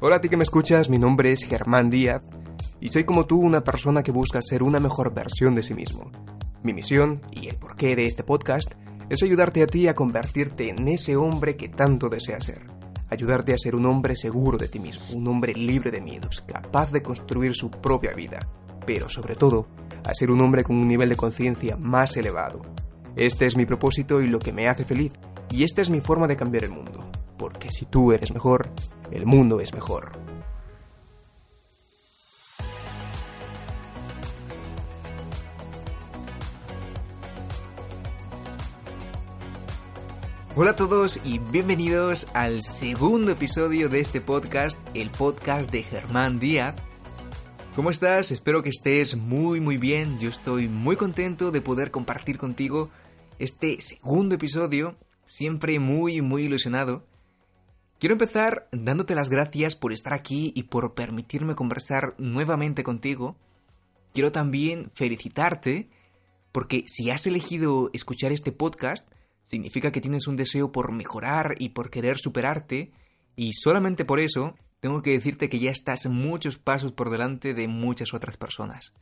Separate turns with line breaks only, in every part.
Hola a ti que me escuchas, mi nombre es Germán Díaz y soy como tú una persona que busca ser una mejor versión de sí mismo. Mi misión y el porqué de este podcast es ayudarte a ti a convertirte en ese hombre que tanto deseas ser. Ayudarte a ser un hombre seguro de ti mismo, un hombre libre de miedos, capaz de construir su propia vida, pero sobre todo, a ser un hombre con un nivel de conciencia más elevado. Este es mi propósito y lo que me hace feliz, y esta es mi forma de cambiar el mundo, porque si tú eres mejor, el mundo es mejor. Hola a todos y bienvenidos al segundo episodio de este podcast, el podcast de Germán Díaz. ¿Cómo estás? Espero que estés muy muy bien. Yo estoy muy contento de poder compartir contigo este segundo episodio, siempre muy muy ilusionado. Quiero empezar dándote las gracias por estar aquí y por permitirme conversar nuevamente contigo. Quiero también felicitarte porque si has elegido escuchar este podcast, significa que tienes un deseo por mejorar y por querer superarte, y solamente por eso tengo que decirte que ya estás muchos pasos por delante de muchas otras personas.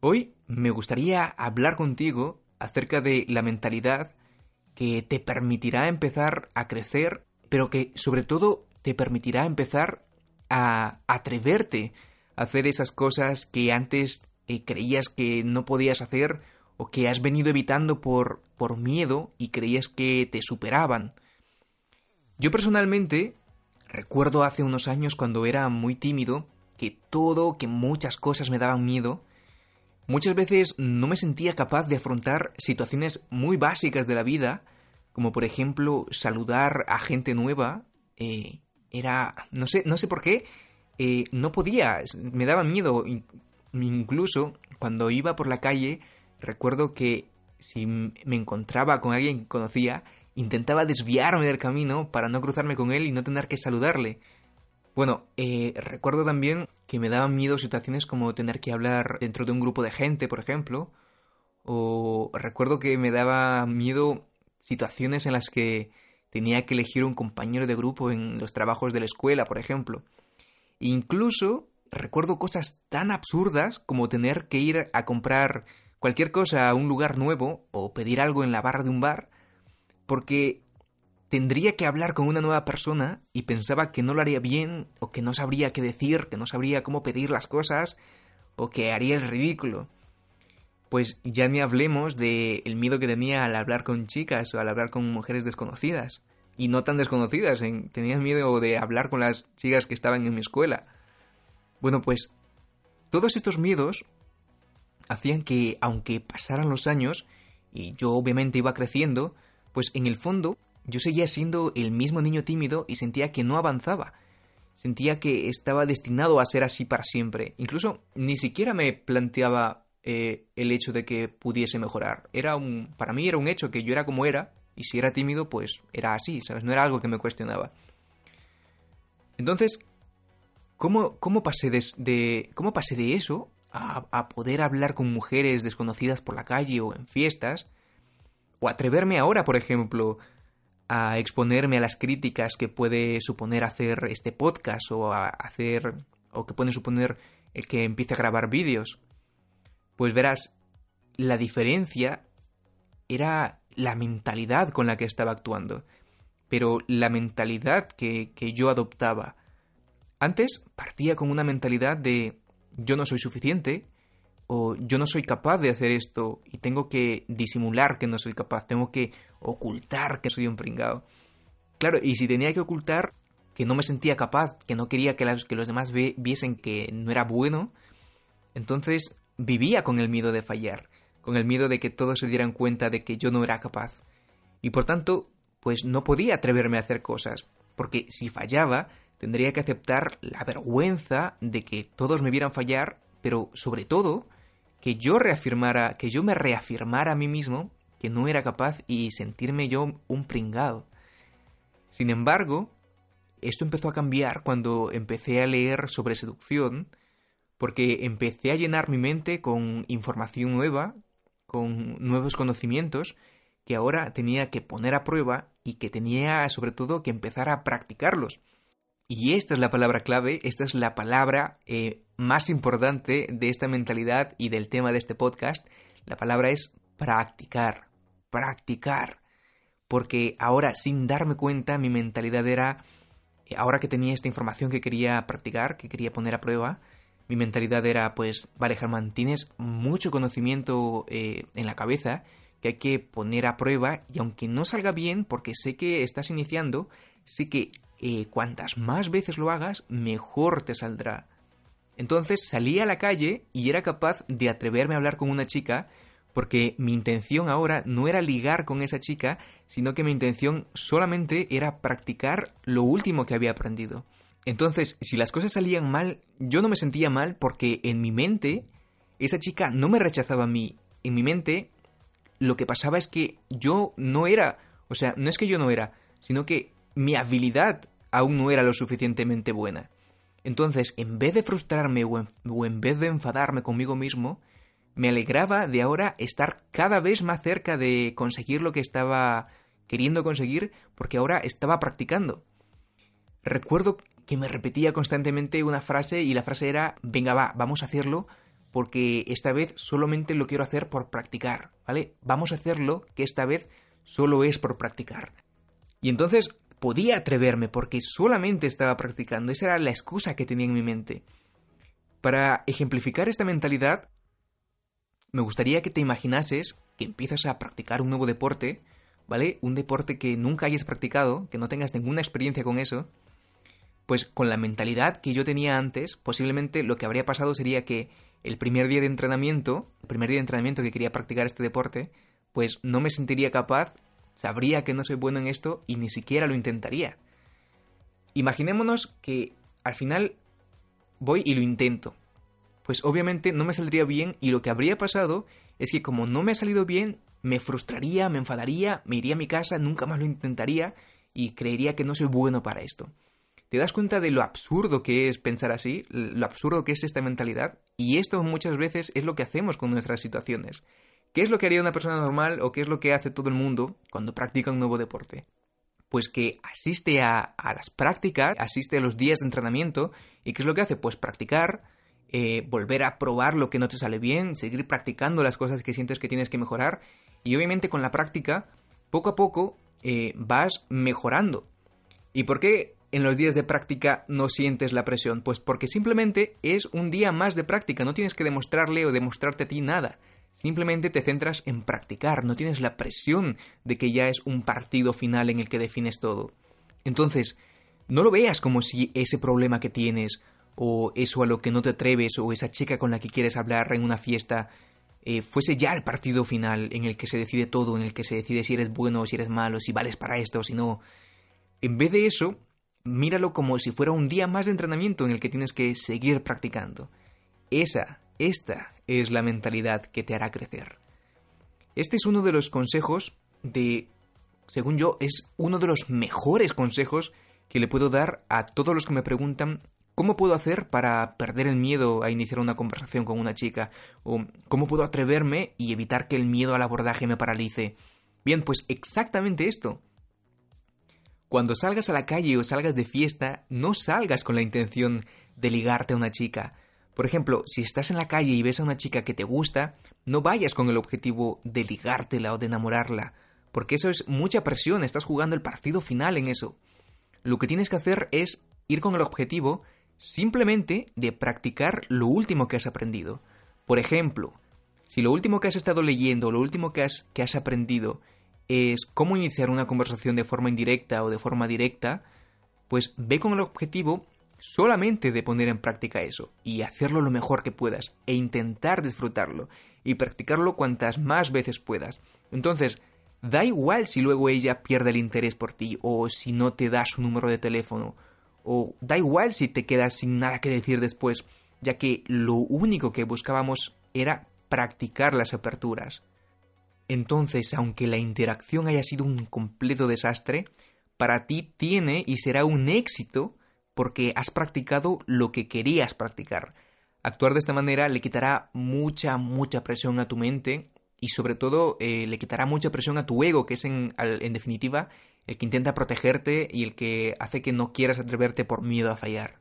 Hoy me gustaría hablar contigo acerca de la mentalidad que te permitirá empezar a crecer, pero que sobre todo te permitirá empezar a atreverte a hacer esas cosas que antes eh, creías que no podías hacer o que has venido evitando por, por miedo y creías que te superaban. Yo personalmente recuerdo hace unos años cuando era muy tímido que todo, que muchas cosas me daban miedo. Muchas veces no me sentía capaz de afrontar situaciones muy básicas de la vida, como por ejemplo saludar a gente nueva. Eh, era, no sé, no sé por qué, eh, no podía, me daba miedo. Incluso cuando iba por la calle recuerdo que si me encontraba con alguien que conocía, intentaba desviarme del camino para no cruzarme con él y no tener que saludarle. Bueno, eh, recuerdo también que me daban miedo situaciones como tener que hablar dentro de un grupo de gente, por ejemplo, o recuerdo que me daba miedo situaciones en las que tenía que elegir un compañero de grupo en los trabajos de la escuela, por ejemplo. Incluso recuerdo cosas tan absurdas como tener que ir a comprar cualquier cosa a un lugar nuevo o pedir algo en la barra de un bar, porque tendría que hablar con una nueva persona y pensaba que no lo haría bien o que no sabría qué decir, que no sabría cómo pedir las cosas o que haría el ridículo. Pues ya ni hablemos del el miedo que tenía al hablar con chicas o al hablar con mujeres desconocidas. Y no tan desconocidas, tenía miedo de hablar con las chicas que estaban en mi escuela. Bueno, pues todos estos miedos hacían que, aunque pasaran los años, y yo obviamente iba creciendo, pues en el fondo yo seguía siendo el mismo niño tímido y sentía que no avanzaba. Sentía que estaba destinado a ser así para siempre. Incluso ni siquiera me planteaba eh, el hecho de que pudiese mejorar. Era un, para mí era un hecho que yo era como era, y si era tímido, pues era así, ¿sabes? No era algo que me cuestionaba. Entonces, ¿cómo, cómo, pasé, de, ¿cómo de eso a, poder hablar con mujeres desconocidas por la calle o en fiestas, o atreverme ahora, por ejemplo, a exponerme a las críticas que puede suponer hacer este podcast o a hacer o que puede suponer que empiece a grabar vídeos. Pues verás, la diferencia era la mentalidad con la que estaba actuando, pero la mentalidad que, que yo adoptaba. Antes partía con una mentalidad de yo no soy suficiente o yo no soy capaz de hacer esto y tengo que disimular que no soy capaz, tengo que ocultar que soy un pringado. Claro, y si tenía que ocultar que no me sentía capaz, que no quería que, que los demás viesen que no era bueno, entonces vivía con el miedo de fallar, con el miedo de que todos se dieran cuenta de que yo no era capaz. Y por tanto, pues no podía atreverme a hacer cosas, porque si fallaba, tendría que aceptar la vergüenza de que todos me vieran fallar, pero sobre todo que yo reafirmara, que yo me reafirmara a mí mismo que no era capaz y sentirme yo un pringado. Sin embargo, esto empezó a cambiar cuando empecé a leer sobre seducción, porque empecé a llenar mi mente con información nueva, con nuevos conocimientos, que ahora tenía que poner a prueba y que tenía sobre todo que empezar a practicarlos Y esta es la palabra clave, esta es la palabra eh, más importante de esta mentalidad y del tema de este podcast. La palabra es practicar, practicar. Porque ahora, sin darme cuenta, mi mentalidad era, eh, ahora que tenía esta información que quería practicar, que quería poner a prueba, mi mentalidad era, pues, vale, Germán, tienes mucho conocimiento eh, en la cabeza que hay que poner a prueba y aunque no salga bien, porque sé que estás iniciando, sé que eh, cuantas más veces lo hagas, mejor te saldrá. Entonces salí a la calle y era capaz de atreverme a hablar con una chica porque mi intención ahora no era ligar con esa chica, sino que mi intención solamente era practicar lo último que había aprendido. Entonces, si las cosas salían mal, yo no me sentía mal porque en mi mente esa chica no me rechazaba a mí. En mi mente lo que pasaba es que yo no era, o sea, no es que yo no era, sino que mi habilidad aún no era lo suficientemente buena. Entonces, en vez de frustrarme o en, vez de enfadarme conmigo mismo, me alegraba de ahora estar cada vez más cerca de conseguir lo que estaba queriendo conseguir porque ahora estaba practicando. Recuerdo que me repetía constantemente una frase y la frase era, venga va, vamos a hacerlo porque esta vez solamente lo quiero hacer por practicar, ¿vale? Vamos a hacerlo que esta vez solo es por practicar. Y entonces podía atreverme porque solamente estaba practicando, esa era la excusa que tenía en mi mente. Para ejemplificar esta mentalidad, me gustaría que te imaginases que empiezas a practicar un nuevo deporte, ¿vale? Un deporte que nunca hayas practicado, que no tengas ninguna experiencia con eso, pues con la mentalidad que yo tenía antes, posiblemente lo que habría pasado sería que el primer día de entrenamiento, el primer día de entrenamiento que quería practicar este deporte, pues no me sentiría capaz, sabría que no soy bueno en esto y ni siquiera lo intentaría. Imaginémonos que al final voy y lo intento. Pues obviamente no me saldría bien y lo que habría pasado es que como no me ha salido bien, me frustraría, me enfadaría, me iría a mi casa, nunca más lo intentaría y creería que no soy bueno para esto. ¿Te das cuenta de lo absurdo que es pensar así? Lo absurdo que es esta mentalidad. Y esto muchas veces es lo que hacemos con nuestras situaciones. ¿Qué es lo que haría una persona normal o qué es lo que hace todo el mundo cuando practica un nuevo deporte? Pues que asiste a, las prácticas, asiste a los días de entrenamiento y ¿qué es lo que hace? Pues practicar, eh, volver a probar lo que no te sale bien, seguir practicando las cosas que sientes que tienes que mejorar y obviamente con la práctica, poco a poco eh, vas mejorando. ¿Y por qué en los días de práctica no sientes la presión? Pues porque simplemente es un día más de práctica, no tienes que demostrarle o demostrarte a ti nada. Simplemente te centras en practicar, no tienes la presión de que ya es un partido final en el que defines todo. Entonces, no lo veas como si ese problema que tienes, o eso a lo que no te atreves, o esa chica con la que quieres hablar en una fiesta, eh, fuese ya el partido final en el que se decide todo, en el que se decide si eres bueno o si eres malo, si vales para esto o si no. En vez de eso, míralo como si fuera un día más de entrenamiento en el que tienes que seguir practicando. Esa, esta es la mentalidad que te hará crecer. Este es uno de los consejos de, según yo, es uno de los mejores consejos que le puedo dar a todos los que me preguntan ¿Cómo puedo hacer para perder el miedo a iniciar una conversación con una chica? ¿O cómo puedo atreverme y evitar que el miedo al abordaje me paralice? Bien, pues exactamente esto. Cuando salgas a la calle o salgas de fiesta, no salgas con la intención de ligarte a una chica. Por ejemplo, si estás en la calle y ves a una chica que te gusta, no vayas con el objetivo de ligártela o de enamorarla, porque eso es mucha presión, estás jugando el partido final en eso. Lo que tienes que hacer es ir con el objetivo simplemente de practicar lo último que has aprendido. Por ejemplo, si lo último que has estado leyendo, lo último que has, que has aprendido es cómo iniciar una conversación de forma indirecta o de forma directa, pues ve con el objetivo solamente de poner en práctica eso y hacerlo lo mejor que puedas e intentar disfrutarlo y practicarlo cuantas más veces puedas. Entonces, da igual si luego ella pierde el interés por ti o si no te da su número de teléfono o da igual si te quedas sin nada que decir después, ya que lo único que buscábamos era practicar las aperturas. Entonces, aunque la interacción haya sido un completo desastre, para ti tiene y será un éxito porque has practicado lo que querías practicar. Actuar de esta manera le quitará mucha, mucha presión a tu mente y sobre todo eh, le quitará mucha presión a tu ego, que es en, en definitiva el que intenta protegerte y el que hace que no quieras atreverte por miedo a fallar.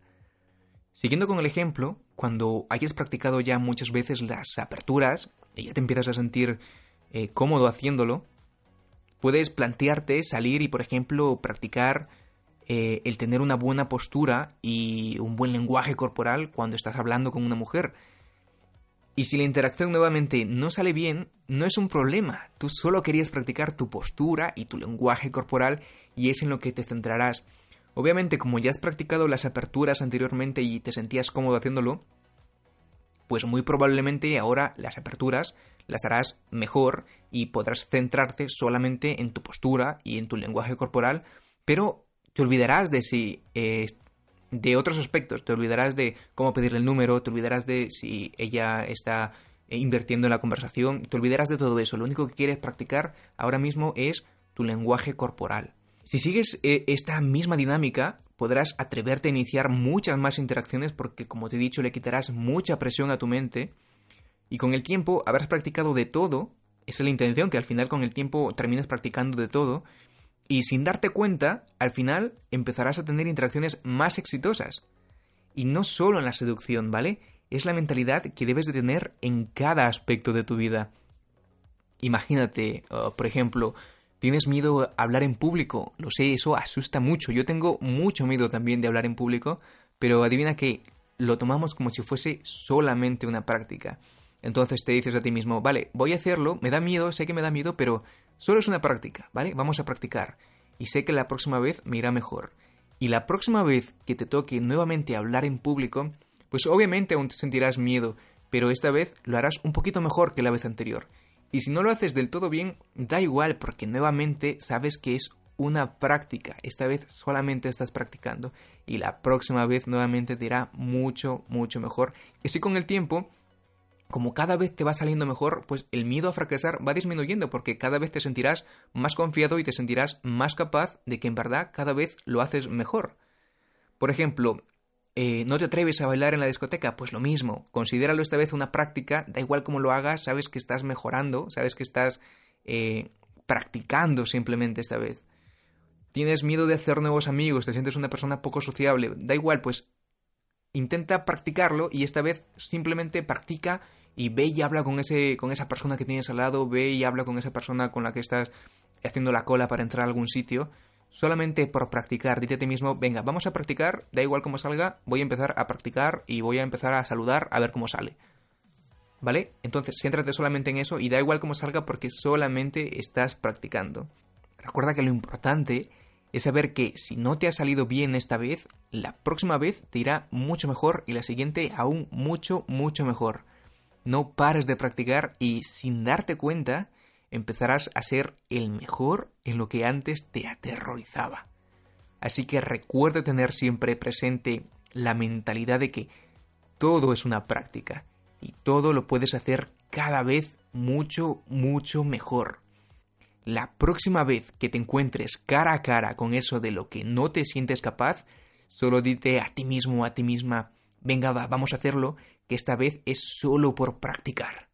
Siguiendo con el ejemplo, cuando hayas practicado ya muchas veces las aperturas y ya te empiezas a sentir eh, cómodo haciéndolo, puedes plantearte salir y, por ejemplo, practicar eh, el tener una buena postura y un buen lenguaje corporal cuando estás hablando con una mujer. Y si la interacción nuevamente no sale bien, no es un problema. Tú solo querías practicar tu postura y tu lenguaje corporal y es en lo que te centrarás. Obviamente, como ya has practicado las aperturas anteriormente y te sentías cómodo haciéndolo, pues muy probablemente ahora las aperturas las harás mejor y podrás centrarte solamente en tu postura y en tu lenguaje corporal, pero te olvidarás de si eh, de otros aspectos, te olvidarás de cómo pedirle el número, te olvidarás de si ella está invirtiendo en la conversación, te olvidarás de todo eso. Lo único que quieres practicar ahora mismo es tu lenguaje corporal. Si sigues eh, esta misma dinámica, podrás atreverte a iniciar muchas más interacciones porque, como te he dicho, le quitarás mucha presión a tu mente y con el tiempo habrás practicado de todo. Esa es la intención, que al final con el tiempo termines practicando de todo y sin darte cuenta, al final empezarás a tener interacciones más exitosas. Y no solo en la seducción, ¿vale? Es la mentalidad que debes de tener en cada aspecto de tu vida. Imagínate, oh, por ejemplo, tienes miedo a hablar en público. Lo sé, eso asusta mucho. Yo tengo mucho miedo también de hablar en público, pero adivina que lo tomamos como si fuese solamente una práctica. Entonces te dices a ti mismo, vale, voy a hacerlo, me da miedo, sé que me da miedo, pero Solo es una práctica, ¿vale? Vamos a practicar. Y sé que la próxima vez me irá mejor. Y la próxima vez que te toque nuevamente hablar en público, pues obviamente aún te sentirás miedo, pero esta vez lo harás un poquito mejor que la vez anterior. Y si no lo haces del todo bien, da igual porque nuevamente sabes que es una práctica. Esta vez solamente estás practicando y la próxima vez nuevamente te irá mucho, mucho mejor. Y así con el tiempo como cada vez te va saliendo mejor, pues el miedo a fracasar va disminuyendo porque cada vez te sentirás más confiado y te sentirás más capaz de que en verdad cada vez lo haces mejor. Por ejemplo, eh, ¿no te atreves a bailar en la discoteca? Pues lo mismo, considéralo esta vez una práctica, da igual cómo lo hagas, sabes que estás mejorando, sabes que estás eh, practicando simplemente esta vez. Tienes miedo de hacer nuevos amigos, te sientes una persona poco sociable, da igual, pues intenta practicarlo y esta vez simplemente practica y ve y habla con, ese, con esa persona que tienes al lado, ve y habla con esa persona con la que estás haciendo la cola para entrar a algún sitio, solamente por practicar. Dite a ti mismo, venga, vamos a practicar, da igual cómo salga, voy a empezar a practicar y voy a empezar a saludar a ver cómo sale. ¿Vale? Entonces, céntrate solamente en eso y da igual cómo salga porque solamente estás practicando. Recuerda que lo importante es saber que si no te ha salido bien esta vez, la próxima vez te irá mucho mejor y la siguiente aún mucho, mucho mejor no pares de practicar y sin darte cuenta empezarás a ser el mejor en lo que antes te aterrorizaba. Así que recuerda tener siempre presente la mentalidad de que todo es una práctica y todo lo puedes hacer cada vez mucho, mucho mejor. La próxima vez que te encuentres cara a cara con eso de lo que no te sientes capaz, solo dite a ti mismo, a ti misma, venga, va, vamos a hacerlo, que esta vez es solo por practicar.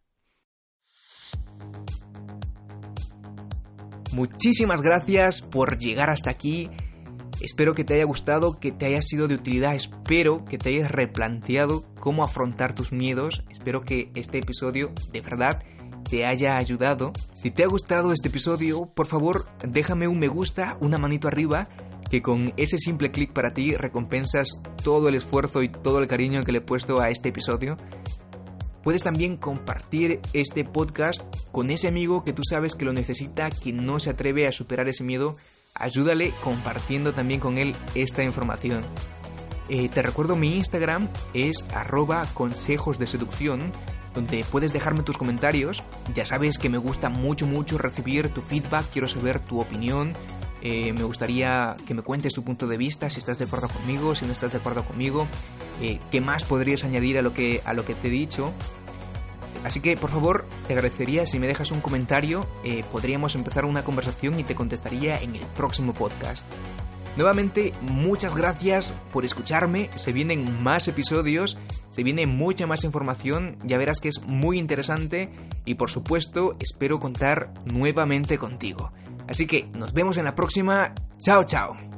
Muchísimas gracias por llegar hasta aquí. Espero que te haya gustado, que te haya sido de utilidad, espero que te hayas replanteado cómo afrontar tus miedos, espero que este episodio de verdad te haya ayudado. Si te ha gustado este episodio, por favor déjame un me gusta, una manito arriba que con ese simple clic para ti recompensas todo el esfuerzo y todo el cariño que le he puesto a este episodio. Puedes también compartir este podcast con ese amigo que tú sabes que lo necesita, que no se atreve a superar ese miedo. Ayúdale compartiendo también con él esta información. Eh, te recuerdo mi Instagram es arroba consejos de seducción donde puedes dejarme tus comentarios. Ya sabes que me gusta mucho, mucho recibir tu feedback, quiero saber tu opinión, eh, me gustaría que me cuentes tu punto de vista, si estás de acuerdo conmigo, si no estás de acuerdo conmigo, eh, qué más podrías añadir a lo, que, a lo que te he dicho. Así que, por favor, te agradecería si me dejas un comentario, eh, podríamos empezar una conversación y te contestaría en el próximo podcast. Nuevamente, muchas gracias por escucharme, se vienen más episodios, se viene mucha más información, ya verás que es muy interesante y por supuesto espero contar nuevamente contigo. Así que nos vemos en la próxima. Chao, chao.